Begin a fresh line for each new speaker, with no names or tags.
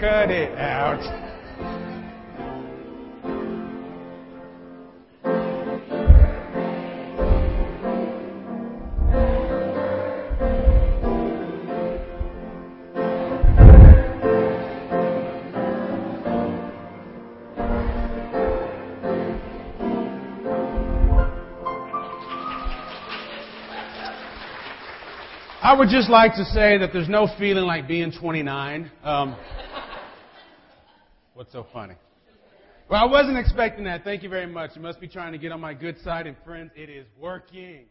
Cut it out. I would just like to say that there's no feeling like being 29. Um, what's so funny? Well, I wasn't expecting that. Thank you very much. You must be trying to get on my good side, and friends, it is working.